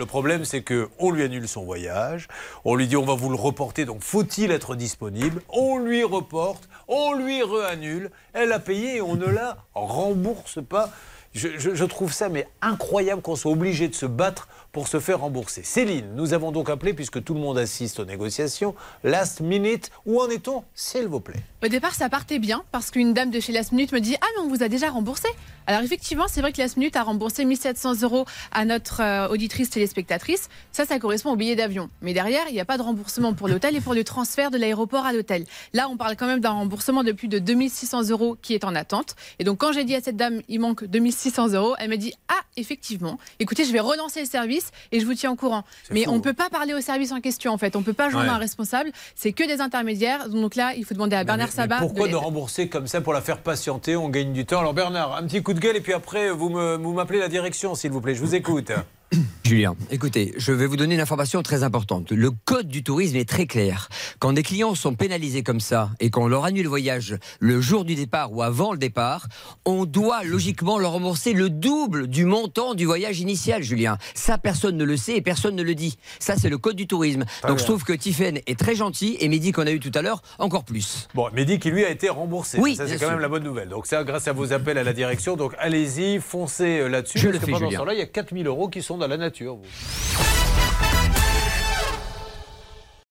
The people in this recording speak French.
Le problème, c'est qu'on lui annule son voyage, on lui dit on va vous le reporter, donc faut-il être disponible? On lui reporte, on lui réannule, elle a payé et on ne la rembourse pas. Je, trouve ça mais incroyable qu'on soit obligé de se battre pour se faire rembourser. Céline, nous avons donc appelé, puisque tout le monde assiste aux négociations, Last Minute. Où en est-on, s'il vous plaît? Au départ, ça partait bien, parce qu'une dame de chez Last Minute me dit Ah, mais on vous a déjà remboursé alors effectivement, c'est vrai que Last Minute a remboursé 1700 euros à notre euh, auditrice téléspectatrice. Ça, ça correspond au billet d'avion. Mais derrière, il n'y a pas de remboursement pour l'hôtel et pour le transfert de l'aéroport à l'hôtel. Là, on parle quand même d'un remboursement de plus de 2600 euros qui est en attente. Et donc, quand j'ai dit à cette dame, il manque 2600 euros, elle m'a dit Ah, effectivement, écoutez, je vais relancer le service et je vous tiens au courant. Mais on ne peut pas parler au service en question, en fait. On ne peut pas joindre un responsable. C'est que des intermédiaires. Donc là, il faut demander à Bernard Sabat. pourquoi de, de rembourser comme ça pour la faire patienter? On gagne du temps. Alors, Bernard, un petit coup de gueule et puis après, vous m'appelez vous la direction, s'il vous plaît. Je vous écoute. Julien, écoutez, je vais vous donner une information très importante. Le code du tourisme est très clair. Quand des clients sont pénalisés comme ça et qu'on leur annule le voyage le jour du départ ou avant le départ, on doit logiquement leur rembourser le double du montant du voyage initial, Julien. Ça, personne ne le sait et personne ne le dit. Ça, c'est le code du tourisme. Donc je trouve que Tiffen est très gentil et Mehdi qu'on a eu tout à l'heure, encore plus. Bon, Mehdi qui lui a été remboursé. Oui, ça c'est quand même la bonne nouvelle. Donc ça, grâce à vos appels à la direction. Donc allez-y, foncez euh, là-dessus. Je parce le que pendant ce temps-là, il y a 4000 euros qui sont dans la nature. Vous.